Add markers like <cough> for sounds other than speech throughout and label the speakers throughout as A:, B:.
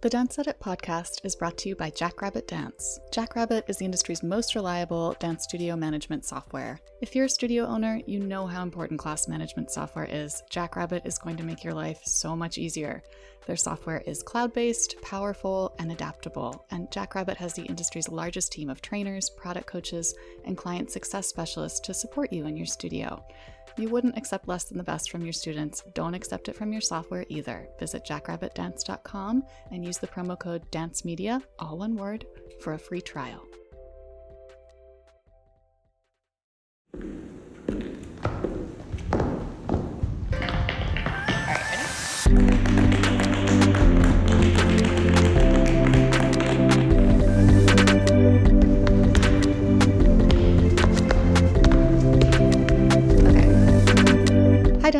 A: The Dance Edit podcast is brought to you by Jackrabbit Dance. Jackrabbit is the industry's most reliable dance studio management software. If you're a studio owner, you know how important class management software is. Jackrabbit is going to make your life so much easier. Their software is cloud based, powerful, and adaptable, and Jackrabbit has the industry's largest team of trainers, product coaches, and client success specialists to support you in your studio. You wouldn't accept less than the best from your students. Don't accept it from your software either. Visit jackrabbitdance.com and use the promo code DANCEMEDIA, all one word, for a free trial.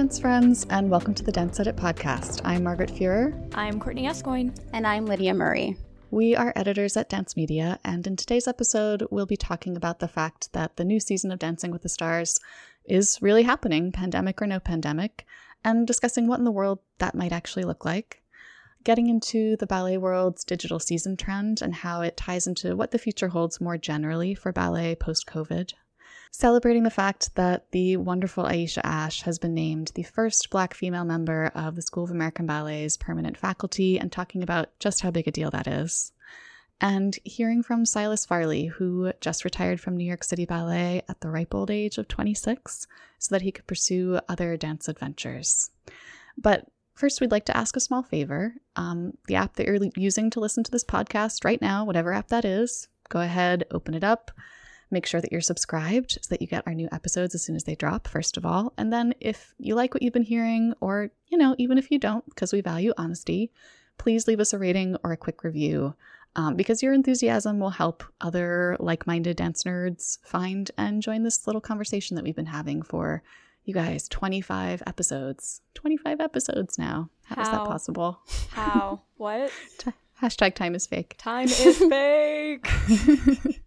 A: Dance friends, and welcome to the Dance Edit podcast. I'm Margaret Fuhrer.
B: I'm Courtney Escoyne.
C: And I'm Lydia Murray.
A: We are editors at Dance Media, and in today's episode, we'll be talking about the fact that the new season of Dancing with the Stars is really happening, pandemic or no pandemic, and discussing what in the world that might actually look like. Getting into the ballet world's digital season trend and how it ties into what the future holds more generally for ballet post COVID celebrating the fact that the wonderful Aesha Ash has been named the first Black female member of the School of American Ballet's permanent faculty, and talking about just how big a deal that is. And hearing from Silas Farley, who just retired from New York City Ballet at the ripe old age of 26 so that he could pursue other dance adventures. But First, we'd like to ask a small favor. Um, the app that you're using to listen to this podcast right now, whatever app that is, go ahead, open it up, Make sure that you're subscribed so that you get our new episodes as soon as they drop, first of all. And then if you like what you've been hearing, or, you know, even if you don't, because we value honesty, please leave us a rating or a quick review. Um, because your enthusiasm will help other like minded dance nerds find and join this little conversation that we've been having for you guys 25 episodes 25 episodes now how, how? is that possible
B: how <laughs> what
A: hashtag time is fake
B: time is <laughs> fake <laughs>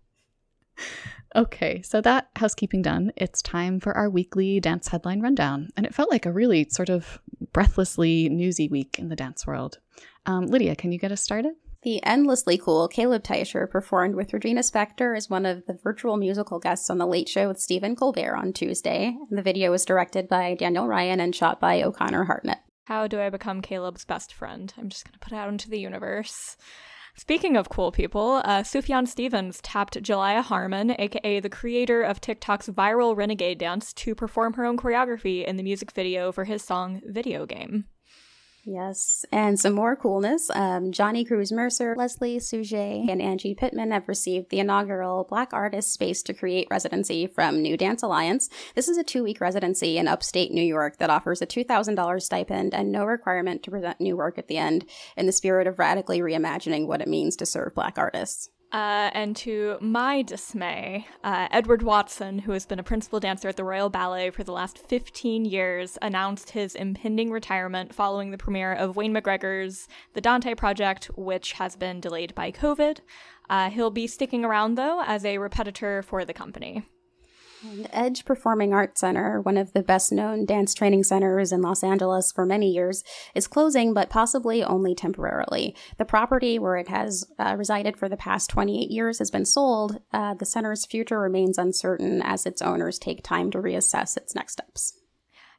A: Okay, so that housekeeping done, it's time for our weekly dance headline rundown. And it felt like a really sort of breathlessly newsy week in the dance world. Um, Lydia, can you get us started?
C: The endlessly cool Caleb Teicher performed with Regina Spektor as one of the virtual musical guests on The Late Show with Stephen Colbert on Tuesday. The video was directed by Daniel Ryan and shot by O'Connor Hartnett.
B: How do I become Caleb's best friend? I'm just going to put it out into the universe. Speaking of cool people, uh, Sufjan Stevens tapped Jalaiah Harmon, aka the creator of TikTok's viral Renegade dance, to perform her own choreography in the music video for his song Video Game.
C: Yes, and some more coolness. Um, Johnnie Cruise Mercer, Leslie Sauget, and Angie Pittman have received the inaugural Black Artist Space to Create residency from New Dance Alliance. This is a two week residency in upstate New York that offers a $2,000 stipend and no requirement to present new work at the end in the spirit of radically reimagining what it means to serve Black artists.
B: Uh, and to my dismay, uh, Edward Watson, who has been a principal dancer at the Royal Ballet for the last 15 years, announced his impending retirement following the premiere of Wayne McGregor's The Dante Project, which has been delayed by COVID. Uh, he'll be sticking around, though, as a repetitor for the company.
C: And Edge Performing Arts Center, one of the best known dance training centers in Los Angeles for many years, is closing, but possibly only temporarily. The property where it has uh, resided for the past 28 years has been sold. Uh, the center's future remains uncertain as its owners take time to reassess its next steps.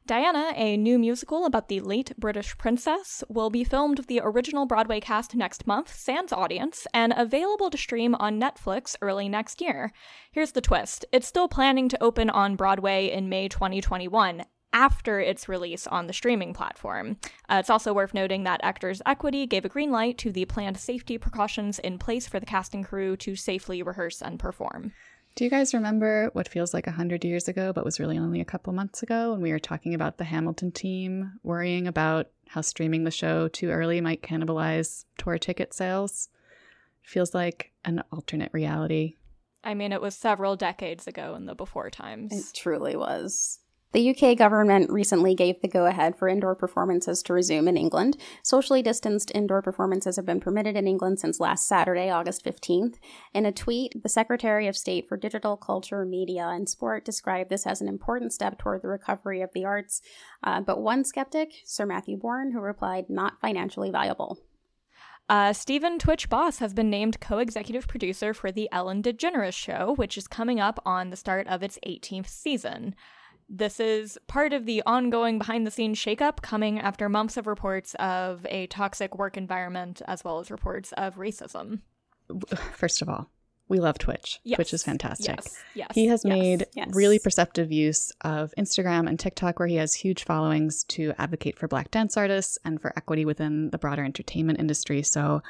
B: Diana, a new musical about the late British princess, will be filmed with the original Broadway cast next month, sans audience, and available to stream on Netflix early next year. Here's the twist it's still planning to open on Broadway in May 2021, after its release on the streaming platform. Uh, it's also worth noting that Actors Equity gave a green light to the planned safety precautions in place for the casting crew to safely rehearse and perform.
A: Do you guys remember what feels like 100 years ago, but was really only a couple months ago when we were talking about the Hamilton team worrying about how streaming the show too early might cannibalize tour ticket sales? Feels like an alternate reality.
B: I mean, it was several decades ago in the before times.
C: It truly was. The UK government recently gave the go ahead for indoor performances to resume in England. Socially distanced indoor performances have been permitted in England since last Saturday, August 15th. In a tweet, the Secretary of State for Digital, Culture, Media, and Sport described this as an important step toward the recovery of the arts. Uh, but one skeptic, Sir Matthew Bourne, who replied, not financially viable.
B: Uh, Stephen Twitch Boss has been named co executive producer for The Ellen DeGeneres Show, which is coming up on the start of its 18th season. This is part of the ongoing behind the scenes shakeup coming after months of reports of a toxic work environment as well as reports of racism.
A: First of all, we love Twitch.
B: Yes.
A: Twitch is fantastic.
B: Yes. Yes.
A: He has
B: yes,
A: made
C: yes.
A: really perceptive use of Instagram and TikTok, where he has huge followings to advocate for Black dance artists and for equity within the broader entertainment industry. So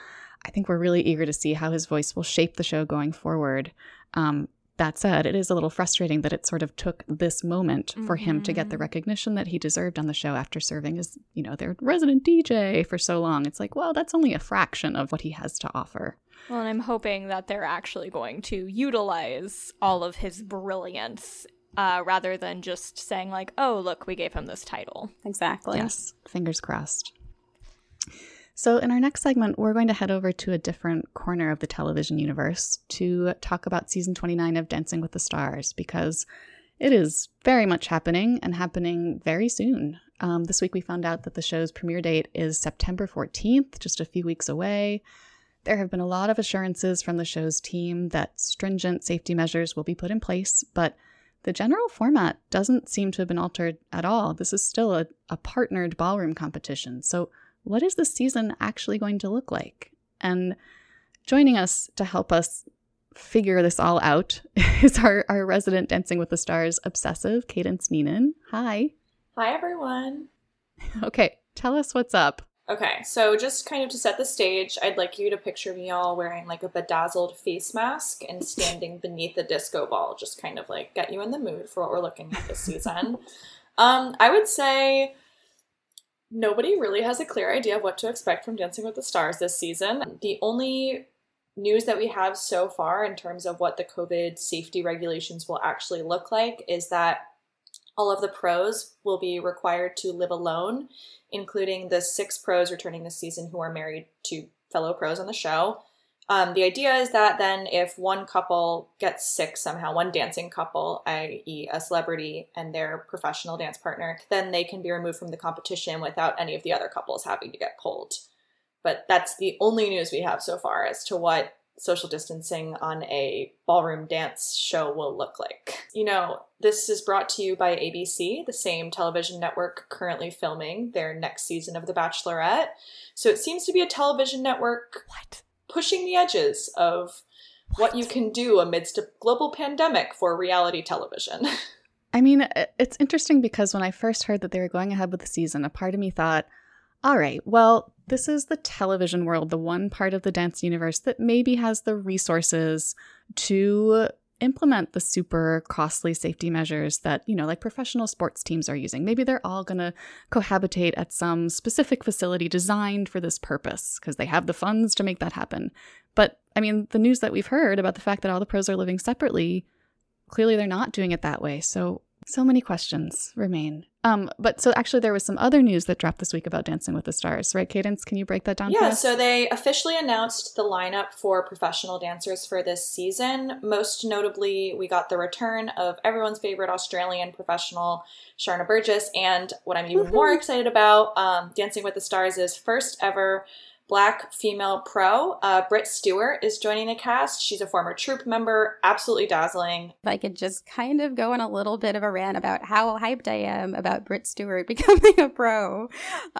A: I think we're really eager to see how his voice will shape the show going forward. Um, that said, it is a little frustrating that it sort of took this moment for him to get the
B: Mhm.
A: recognition that he deserved on the show after serving as, you know, their resident DJ for so long. It's like, well, that's only a fraction of what he has to offer.
B: Well, and I'm hoping that they're actually going to utilize all of his brilliance uh, rather than just saying, like, oh, look, we gave him this title.
C: Exactly.
A: Yes, fingers crossed. So, in our next segment, we're going to head over to a different corner of the television universe to talk about season 29 of Dancing with the Stars because it is very much happening and happening very soon. Um, this week, we found out that the show's premiere date is September 14th, just a few weeks away. There have been a lot of assurances from the show's team that stringent safety measures will be put in place, but the general format doesn't seem to have been altered at all. This is still a, a partnered ballroom competition. So, what is the season actually going to look like? And joining us to help us figure this all out <laughs> is our, our resident Dancing with the Stars obsessive, Cadence Neenan. Hi.
D: Hi, everyone. <laughs>
A: Okay, tell us what's up.
D: Okay, so just kind of to set the stage, I'd like you to picture me all wearing like a bedazzled face mask and <laughs> standing beneath a disco ball, just kind of like get you in the mood for what we're looking at this season. um, I would say nobody really has a clear idea of what to expect from Dancing with the Stars this season. The only news that we have so far in terms of what the COVID safety regulations will actually look like is that all of the pros will be required to live alone, including the six pros returning this season who are married to fellow pros on the show. Um, the idea is that then, if one couple gets sick somehow, one dancing couple, i.e., a celebrity and their professional dance partner, then they can be removed from the competition without any of the other couples having to get pulled. But that's the only news we have so far as to what social distancing on a ballroom dance show will look like. You know, this is brought to you by ABC, the same television network currently filming their next season of The Bachelorette. So it seems to be a television network
B: What?
D: Pushing the edges of what you can do amidst a global pandemic for reality television. <laughs>
A: I mean, it's interesting because when I first heard that they were going ahead with the season, a part of me thought, all right, well, this is the television world, the one part of the dance universe that maybe has the resources to implement the super costly safety measures that, you know, like professional sports teams are using. Maybe they're all going to cohabitate at some specific facility designed for this purpose because they have the funds to make that happen. But I mean, the news that we've heard about the fact that all the pros are living separately clearly they're not doing it that way. So so many questions remain. Um, but so actually there was some other news that dropped this week about Dancing with the Stars, right? Cadence, can you break that down for
D: Yeah, so they officially announced the lineup for professional dancers for this season. Most notably, we got the return of everyone's favorite Australian professional, Sharna Burgess, and what I'm even more excited about, um, Dancing with the Stars' is first ever black female pro. Uh, Britt Stewart is joining the cast. She's a former troupe member, absolutely dazzling.
C: If I could just kind of go on a little bit of a rant about how hyped I am about Britt Stewart <laughs> becoming a pro.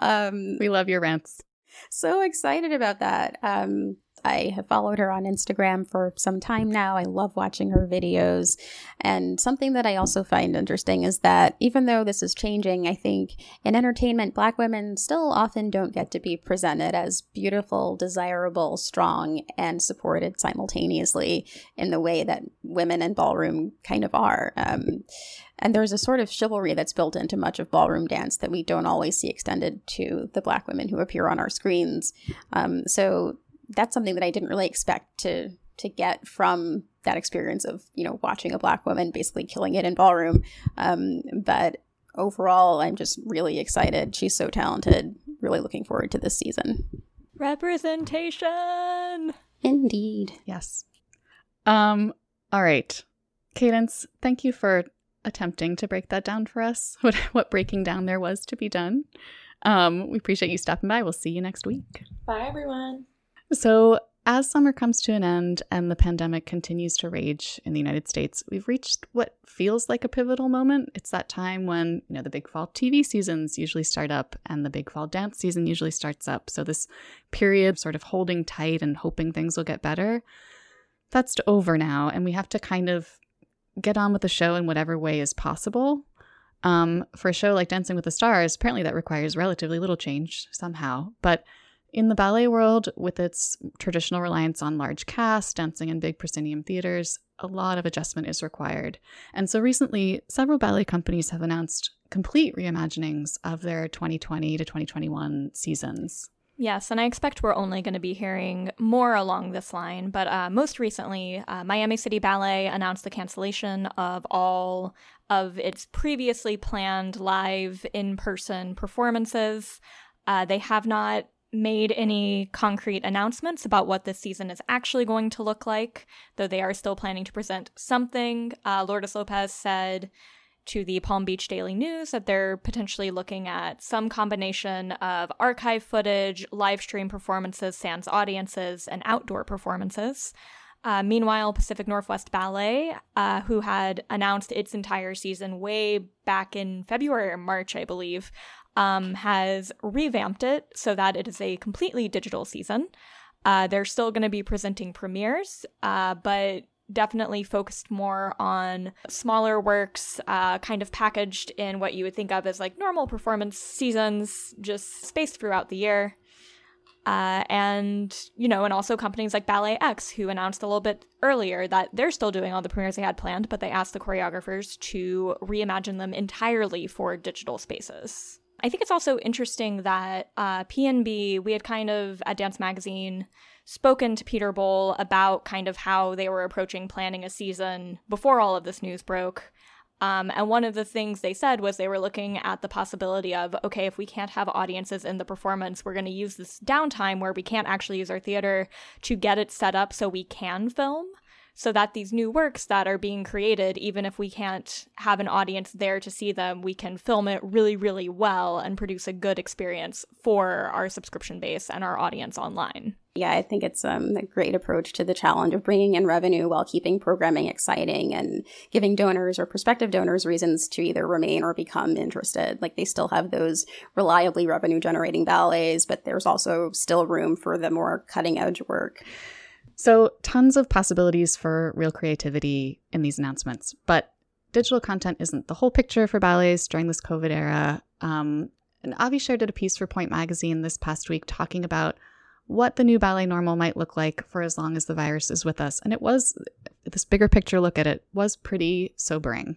C: Um,
A: we love your rants.
C: so excited about that. Um, I have followed her on Instagram for some time now. I love watching her videos. And something that I also find interesting is that even though this is changing, I think in entertainment, Black women still often don't get to be presented as beautiful, desirable, strong, and supported simultaneously in the way that women in ballroom kind of are. Um, and there's a sort of chivalry that's built into much of ballroom dance that we don't always see extended to the Black women who appear on our screens. Um, so that's something that I didn't really expect to to get from that experience of you know watching a black woman basically killing it in ballroom. Um, but overall, I'm just really excited. She's so talented. Really looking forward to this season.
B: Representation!
C: Indeed.
A: Yes. Um, all right. Cadence, thank you for attempting to break that down for us. <laughs> What what breaking down there was to be done. Um, we appreciate you stopping by. We'll see you next week.
D: Bye, everyone.
A: So, as summer comes to an end and the pandemic continues to rage in the United States, we've reached what feels like a pivotal moment. It's that time when, you know, the big fall TV seasons usually start up and the big fall dance season usually starts up. So this period sort of holding tight and hoping things will get better, that's over now and we have to kind of get on with the show in whatever way is possible. Um, for a show like Dancing with the Stars, apparently that requires relatively little change somehow, but in the ballet world, with its traditional reliance on large casts, dancing in big proscenium theaters, a lot of adjustment is required. And so recently, several ballet companies have announced complete reimaginings of their 2020 to 2021 seasons.
B: Yes, and I expect we're only going to be hearing more along this line. But uh, most recently, uh, Miami City Ballet announced the cancellation of all of its previously planned live in person performances. Uh, they have not made any concrete announcements about what this season is actually going to look like, though they are still planning to present something. Uh, Lourdes Lopez said to the Palm Beach Daily News that they're potentially looking at some combination of archive footage, live stream performances, sans audiences, and outdoor performances. Uh, meanwhile, Pacific Northwest Ballet, uh, who had announced its entire season way back in February or March, I believe, um, has revamped it so that it is a completely digital season. Uh, they're still going to be presenting premieres, uh, but definitely focused more on smaller works, uh, kind of packaged in what you would think of as like normal performance seasons, just spaced throughout the year. Uh, and you know, and also companies like BalletX, who announced a little bit earlier that they're still doing all the premieres they had planned, but they asked the choreographers to reimagine them entirely for digital spaces. I think it's also interesting that uh, PNB, we had kind of at Dance Magazine spoken to Peter Boal about kind of how they were approaching planning a season before all of this news broke. Um, and one of the things they said was they were looking at the possibility of okay, if we can't have audiences in the performance, we're going to use this downtime where we can't actually use our theater to get it set up so we can film so that these new works that are being created, even if we can't have an audience there to see them, we can film it really, really well and produce a good experience for our subscription base and our audience online.
C: Yeah, I think it's um, a great approach to the challenge of bringing in revenue while keeping programming exciting and giving donors or prospective donors reasons to either remain or become interested. Like they still have those reliably revenue generating ballets, but there's also still room for the more cutting edge work.
A: So, tons of possibilities for real creativity in these announcements, but digital content isn't the whole picture for ballets during this COVID era. Um, and Avi shared a piece for Pointe Magazine this past week talking about what the new ballet normal might look like for as long as the virus is with us. And it was this bigger picture look at it was pretty sobering.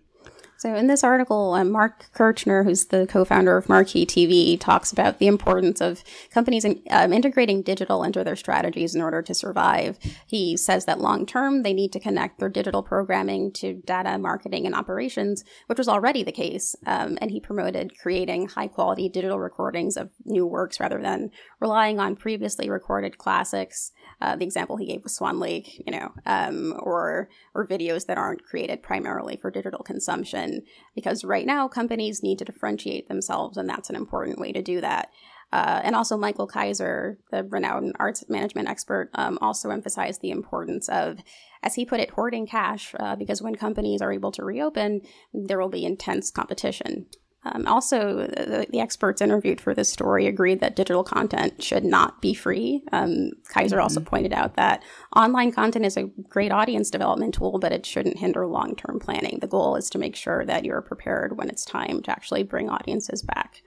C: So, in this article, um, Marc Kirschner, who's the co founder of Marquee TV, talks about the importance of companies in, um, integrating digital into their strategies in order to survive. He says that long term, they need to connect their digital programming to data, marketing, and operations, which was already the case. Um, and he promoted creating high quality digital recordings of new works rather than relying on previously recorded classics. Uh, the example he gave was Swan Lake, you know, um, or or videos that aren't created primarily for digital consumption. Because right now, companies need to differentiate themselves, and that's an important way to do that. Uh, and also, Michael Kaiser, the renowned arts management expert, um, also emphasized the importance of, as he put it, hoarding cash, uh, because when companies are able to reopen, there will be intense competition. Um, also, the, the, experts interviewed for this story agreed that digital content should not be free. Um, Kaiser mm-hmm. also pointed out that online content is a great audience development tool, but it shouldn't hinder long term planning. The goal is to make sure that you're prepared when it's time to actually bring audiences back.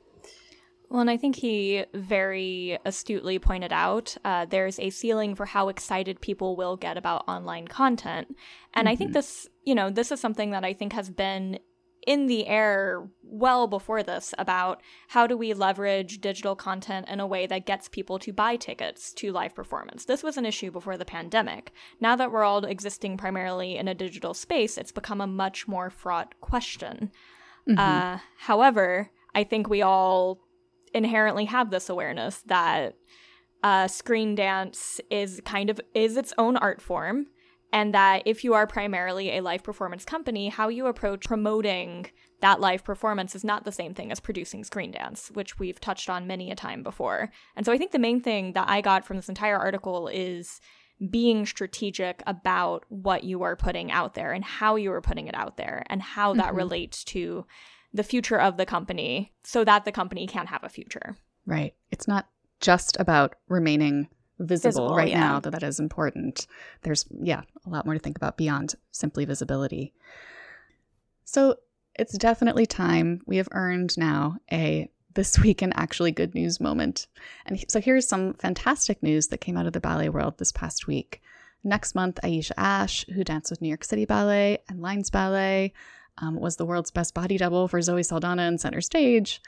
B: Well, and I think he very astutely pointed out uh, there's a ceiling for how excited people will get about online content. And mm-hmm. I think mm-hmm. this, you know, this is something that I think has been in the air well before this about how do we leverage digital content in a way that gets people to buy tickets to live performance. This was an issue before the pandemic. Now that we're all existing primarily in a digital space, it's become a much more fraught question. Mm-hmm. Uh, however, I think we all inherently have this awareness that uh, screen dance is kind of is its own art form and that if you are primarily a live performance company, how you approach promoting that live performance is not the same thing as producing screen dance, which we've touched on many a time before. And so I think the main thing that I got from this entire article is being strategic about what you are putting out there and how you are putting it out there and how that mm-hmm. relates to the future of the company so that the company can have a future.
A: Right. It's not just about remaining visible, visible right yeah. now, that that is important. There's, yeah, a lot more to think about beyond simply visibility. So it's definitely time. We have earned now a this <laughs> week in actually good news moment. And so here's some fantastic news that came out of the ballet world this past week. Next month, Aesha Ash, who danced with New York City Ballet and Lines Ballet, um, was the world's best body double for Zoe Saldana in center stage,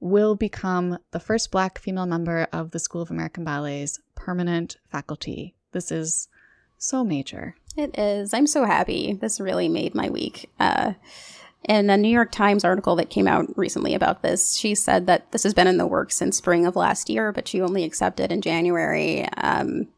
A: will become the first Black female member of the School of American Ballet's permanent faculty. This is so major.
C: It is. I'm so happy. This really made my week. Uh, in a New York Times article that came out recently about this, she said that this has been in the works since spring of last year, but she only accepted in January. Um,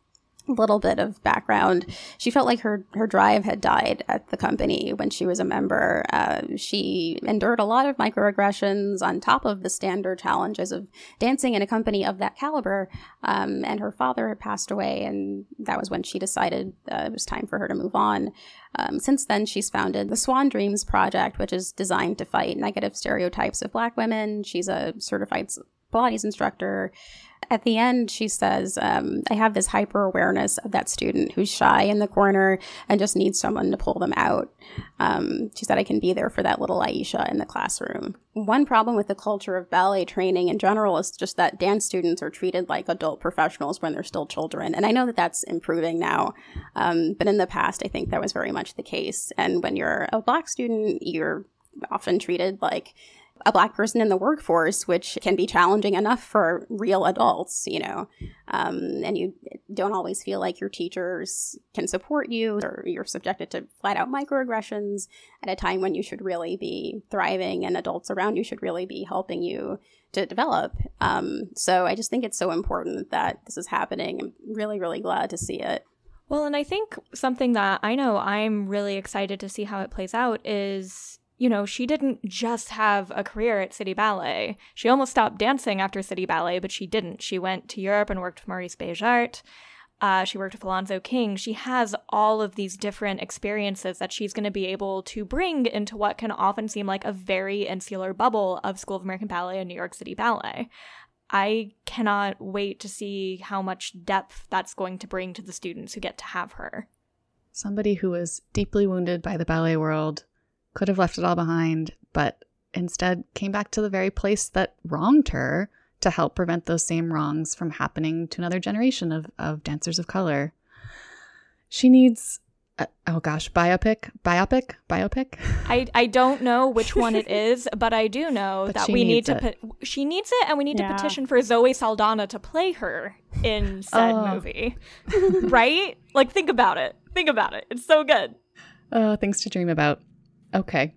C: little bit of background. She felt like her her drive had died at the company when she was a member. Uh, she endured a lot of microaggressions on top of the standard challenges of dancing in a company of that caliber. Um, and her father had passed away, and that was when she decided uh, it was time for her to move on. Um, since then, she's founded the Swan Dreams Project, which is designed to fight negative stereotypes of Black women. She's a certified Pilates instructor. At the end, she says, um, I have this hyper awareness of that student who's shy in the corner and just needs someone to pull them out. Um, she said, I can be there for that little Aesha in the classroom. One problem with the culture of ballet training in general is just that dance students are treated like adult professionals when they're still children. And I know that that's improving now. Um, but in the past, I think that was very much the case. And when you're a black student, you're often treated like a black person in the workforce, which can be challenging enough for real adults, you know, um, and you don't always feel like your teachers can support you, or you're subjected to flat out microaggressions at a time when you should really be thriving and adults around you should really be helping you to develop. Um, so I just think it's so important that this is happening. I'm really, really glad to see it.
B: Well, and I think something that I know I'm really excited to see how it plays out is you know, she didn't just have a career at City Ballet. She almost stopped dancing after City Ballet, but she didn't. She went to Europe and worked with Maurice Béjart. Uh, she worked with Alonzo King. She has all of these different experiences that she's going to be able to bring into what can often seem like a very insular bubble of School of American Ballet and New York City Ballet. I cannot wait to see how much depth that's going to bring to the students who get to have her.
A: Somebody who was deeply wounded by the ballet world could have left it all behind, but instead came back to the very place that wronged her to help prevent those same wrongs from happening to another generation of, of dancers of color. She needs, uh, oh gosh, biopic, biopic, biopic.
B: I, I don't know <laughs> which one it is, but I do know that we need to. Put, she needs it, and we need yeah. to petition for Zoe Saldana to play her in said oh. movie. <laughs> right? Like, think about it. Think about it. It's so good.
A: Uh, things to dream about. Okay.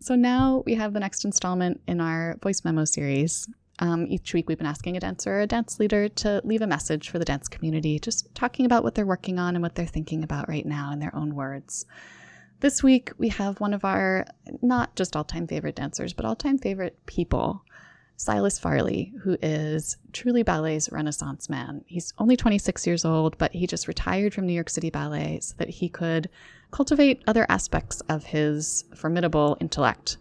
A: So now we have the next installment in our voice memo series. Um, each week, we've been asking a dancer or a dance leader to leave a message for the dance community, just talking about what they're working on and what they're thinking about right now in their own words. This week, we have one of our not just all time favorite dancers, but all time favorite people, Silas Farley, who is truly ballet's renaissance man. He's only 26 years old, but he just retired from New York City Ballet so that he could cultivate other aspects of his formidable intellect.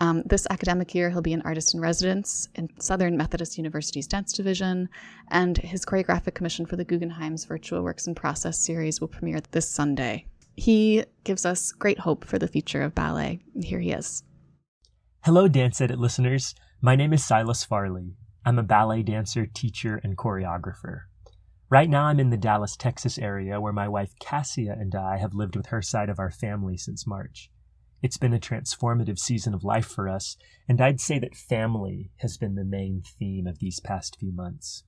A: Um, this academic year, he'll be an artist in residence in Southern Methodist University's Dance Division, and his choreographic commission for the Guggenheim's Virtual Works & Process series will premiere this Sunday. He gives us great hope for the future of ballet. Here he is.
E: Hello, Dance Edit listeners. My name is Silas Farley. I'm a ballet dancer, teacher, and choreographer. Right now, I'm in the Dallas, Texas area where my wife Cassia and I have lived with her side of our family since March. It's been a transformative season of life for us, and I'd say that family has been the main theme of these past few months.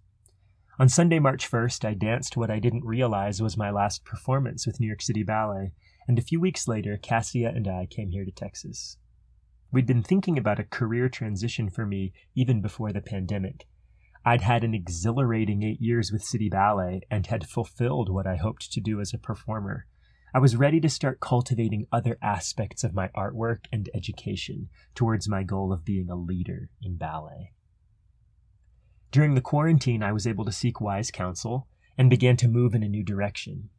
E: On Sunday, March 1st, I danced what I didn't realize was my last performance with New York City Ballet, and a few weeks later, Cassia and I came here to Texas. We'd been thinking about a career transition for me even before the pandemic, I'd had an exhilarating eight years with City Ballet and had fulfilled what I hoped to do as a performer. I was ready to start cultivating other aspects of my artwork and education towards my goal of being a leader in ballet. During the quarantine, I was able to seek wise counsel and began to move in a new direction.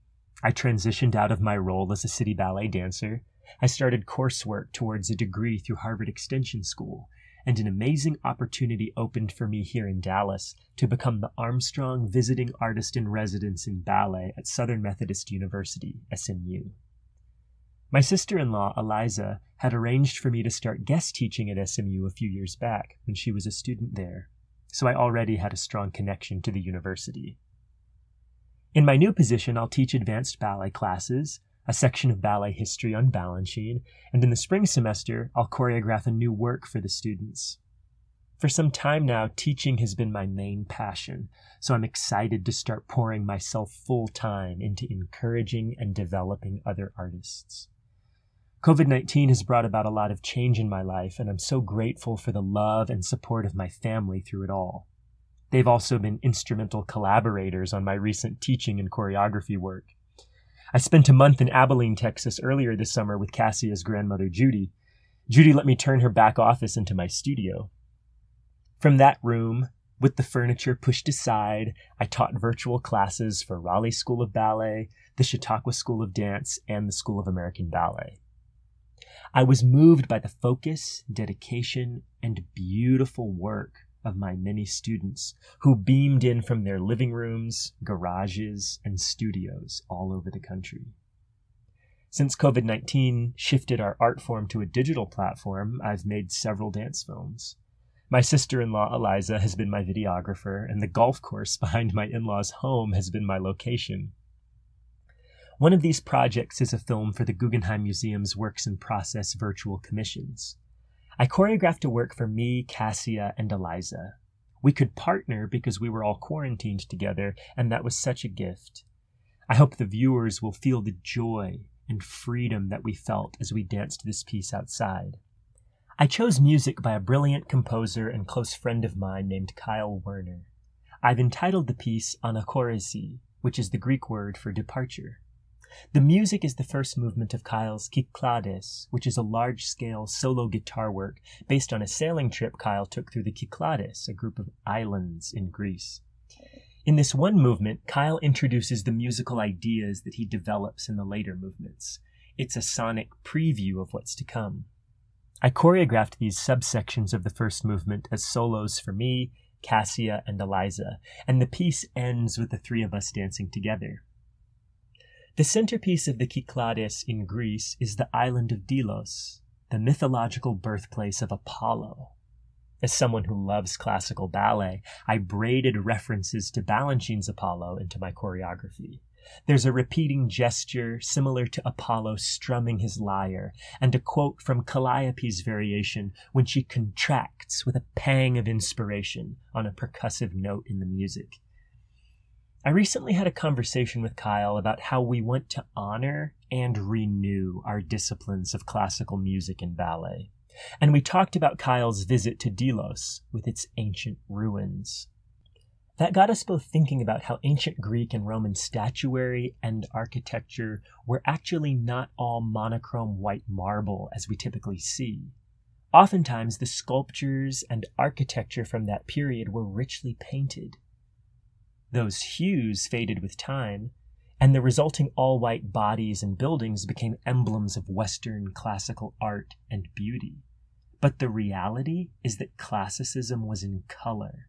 E: I transitioned out of my role as a city ballet dancer. I started coursework towards a degree through Harvard Extension School and an amazing opportunity opened for me here in Dallas to become the Armstrong Visiting Artist in Residence in Ballet at Southern Methodist University, SMU. My sister in law, Eliza, had arranged for me to start guest teaching at SMU a few years back when she was a student there, so I already had a strong connection to the university. In my new position, I'll teach advanced ballet classes, a section of ballet history on Balanchine, and in the spring semester, I'll choreograph a new work for the students. For some time now, teaching has been my main passion, so I'm excited to start pouring myself full time into encouraging and developing other artists. COVID 19 has brought about a lot of change in my life, and I'm so grateful for the love and support of my family through it all. They've also been instrumental collaborators on my recent teaching and choreography work. I spent a month in Abilene, Texas earlier this summer with Cassia's grandmother, Judy. Judy let me turn her back office into my studio. From that room, with the furniture pushed aside, I taught virtual classes for Raleigh School of Ballet, the Chautauqua School of Dance, and the School of American Ballet. I was moved by the focus, dedication, and beautiful work of my many students who beamed in from their living rooms, garages, and studios all over the country. Since COVID 19 shifted our art form to a digital platform, I've made several dance films. My sister in law, Eliza, has been my videographer, and the golf course behind my in law's home has been my location. One of these projects is a film for the Guggenheim Museum's Works & Process virtual commissions. I choreographed a work for me, Cassia, and Eliza. We could partner because we were all quarantined together, and that was such a gift. I hope the viewers will feel the joy and freedom that we felt as we danced this piece outside. I chose music by a brilliant composer and close friend of mine named Kyle Werner. I've entitled the piece Anakoresi, which is the Greek word for departure. The music is the first movement of Kyle's Kyklades, which is a large scale solo guitar work based on a sailing trip Kyle took through the Kyklades, a group of islands in Greece. In this one movement, Kyle introduces the musical ideas that he develops in the later movements. It's a sonic preview of what's to come. I choreographed these subsections of the first movement as solos for me, Cassia, and Eliza, and the piece ends with the three of us dancing together. The centerpiece of the Kyklades in Greece is the island of Delos, the mythological birthplace of Apollo. As someone who loves classical ballet, I braided references to Balanchine's Apollo into my choreography. There's a repeating gesture similar to Apollo strumming his lyre, and a quote from Calliope's variation when she contracts with a pang of inspiration on a percussive note in the music. I recently had a conversation with Kyle about how we want to honor and renew our disciplines of classical music and ballet. And we talked about Kyle's visit to Delos with its ancient ruins. That got us both thinking about how ancient Greek and Roman statuary and architecture were actually not all monochrome white marble as we typically see. Oftentimes, the sculptures and architecture from that period were richly painted. Those hues faded with time, and the resulting all white bodies and buildings became emblems of Western classical art and beauty. But the reality is that classicism was in color.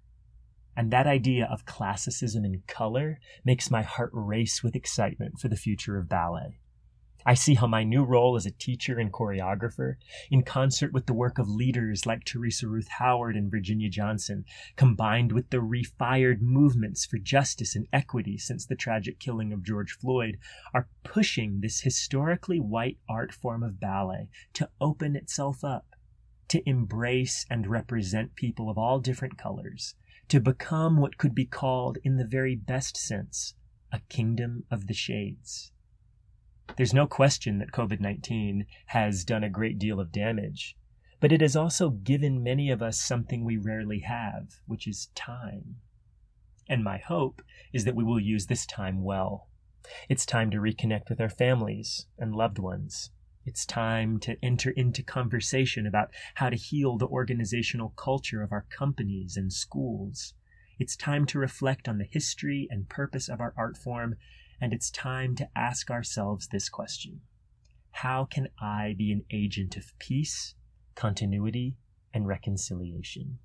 E: And that idea of classicism in color makes my heart race with excitement for the future of ballet. I see how my new role as a teacher and choreographer, in concert with the work of leaders like Theresa Ruth Howard and Virginia Johnson, combined with the refired movements for justice and equity since the tragic killing of George Floyd, are pushing this historically white art form of ballet to open itself up, to embrace and represent people of all different colors, to become what could be called, in the very best sense, a kingdom of the shades. There's no question that COVID 19 has done a great deal of damage, but it has also given many of us something we rarely have, which is time. And my hope is that we will use this time well. It's time to reconnect with our families and loved ones. It's time to enter into conversation about how to heal the organizational culture of our companies and schools. It's time to reflect on the history and purpose of our art form, and it's time to ask ourselves this question How can I be an agent of peace, continuity, and reconciliation?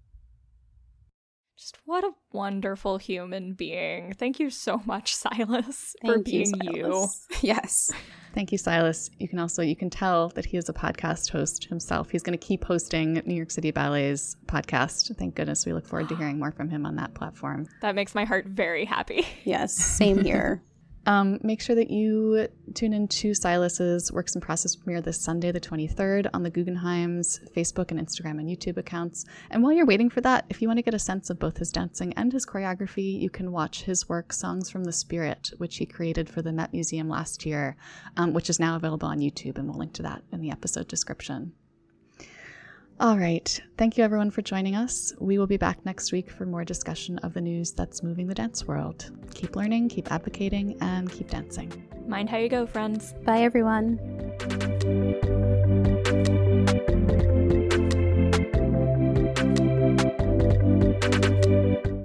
B: Just what a wonderful human being. Thank you so much, Silas, Thank for being you, you.
C: Yes.
A: Thank you, Silas. You can also you can tell that he is a podcast host himself. He's going to keep hosting New York City Ballet's podcast. Thank goodness. We look forward to <gasps> hearing more from him on that platform.
B: That makes my heart very happy.
C: Yes, same here. <laughs>
A: Um, make sure that you tune in to Silas's Works & Process premiere this Sunday, the 23rd, on the Guggenheim's Facebook and Instagram and YouTube accounts. And while you're waiting for that, if you want to get a sense of both his dancing and his choreography, you can watch his work, Songs from the Spirit, which he created for the Met Museum last year, um, which is now available on YouTube. And we'll link to that in the episode description. All right. Thank you, everyone, for joining us. We will be back next week for more discussion of the news that's moving the dance world. Keep learning, keep advocating, and keep dancing.
B: Mind how you go, friends.
C: Bye, everyone.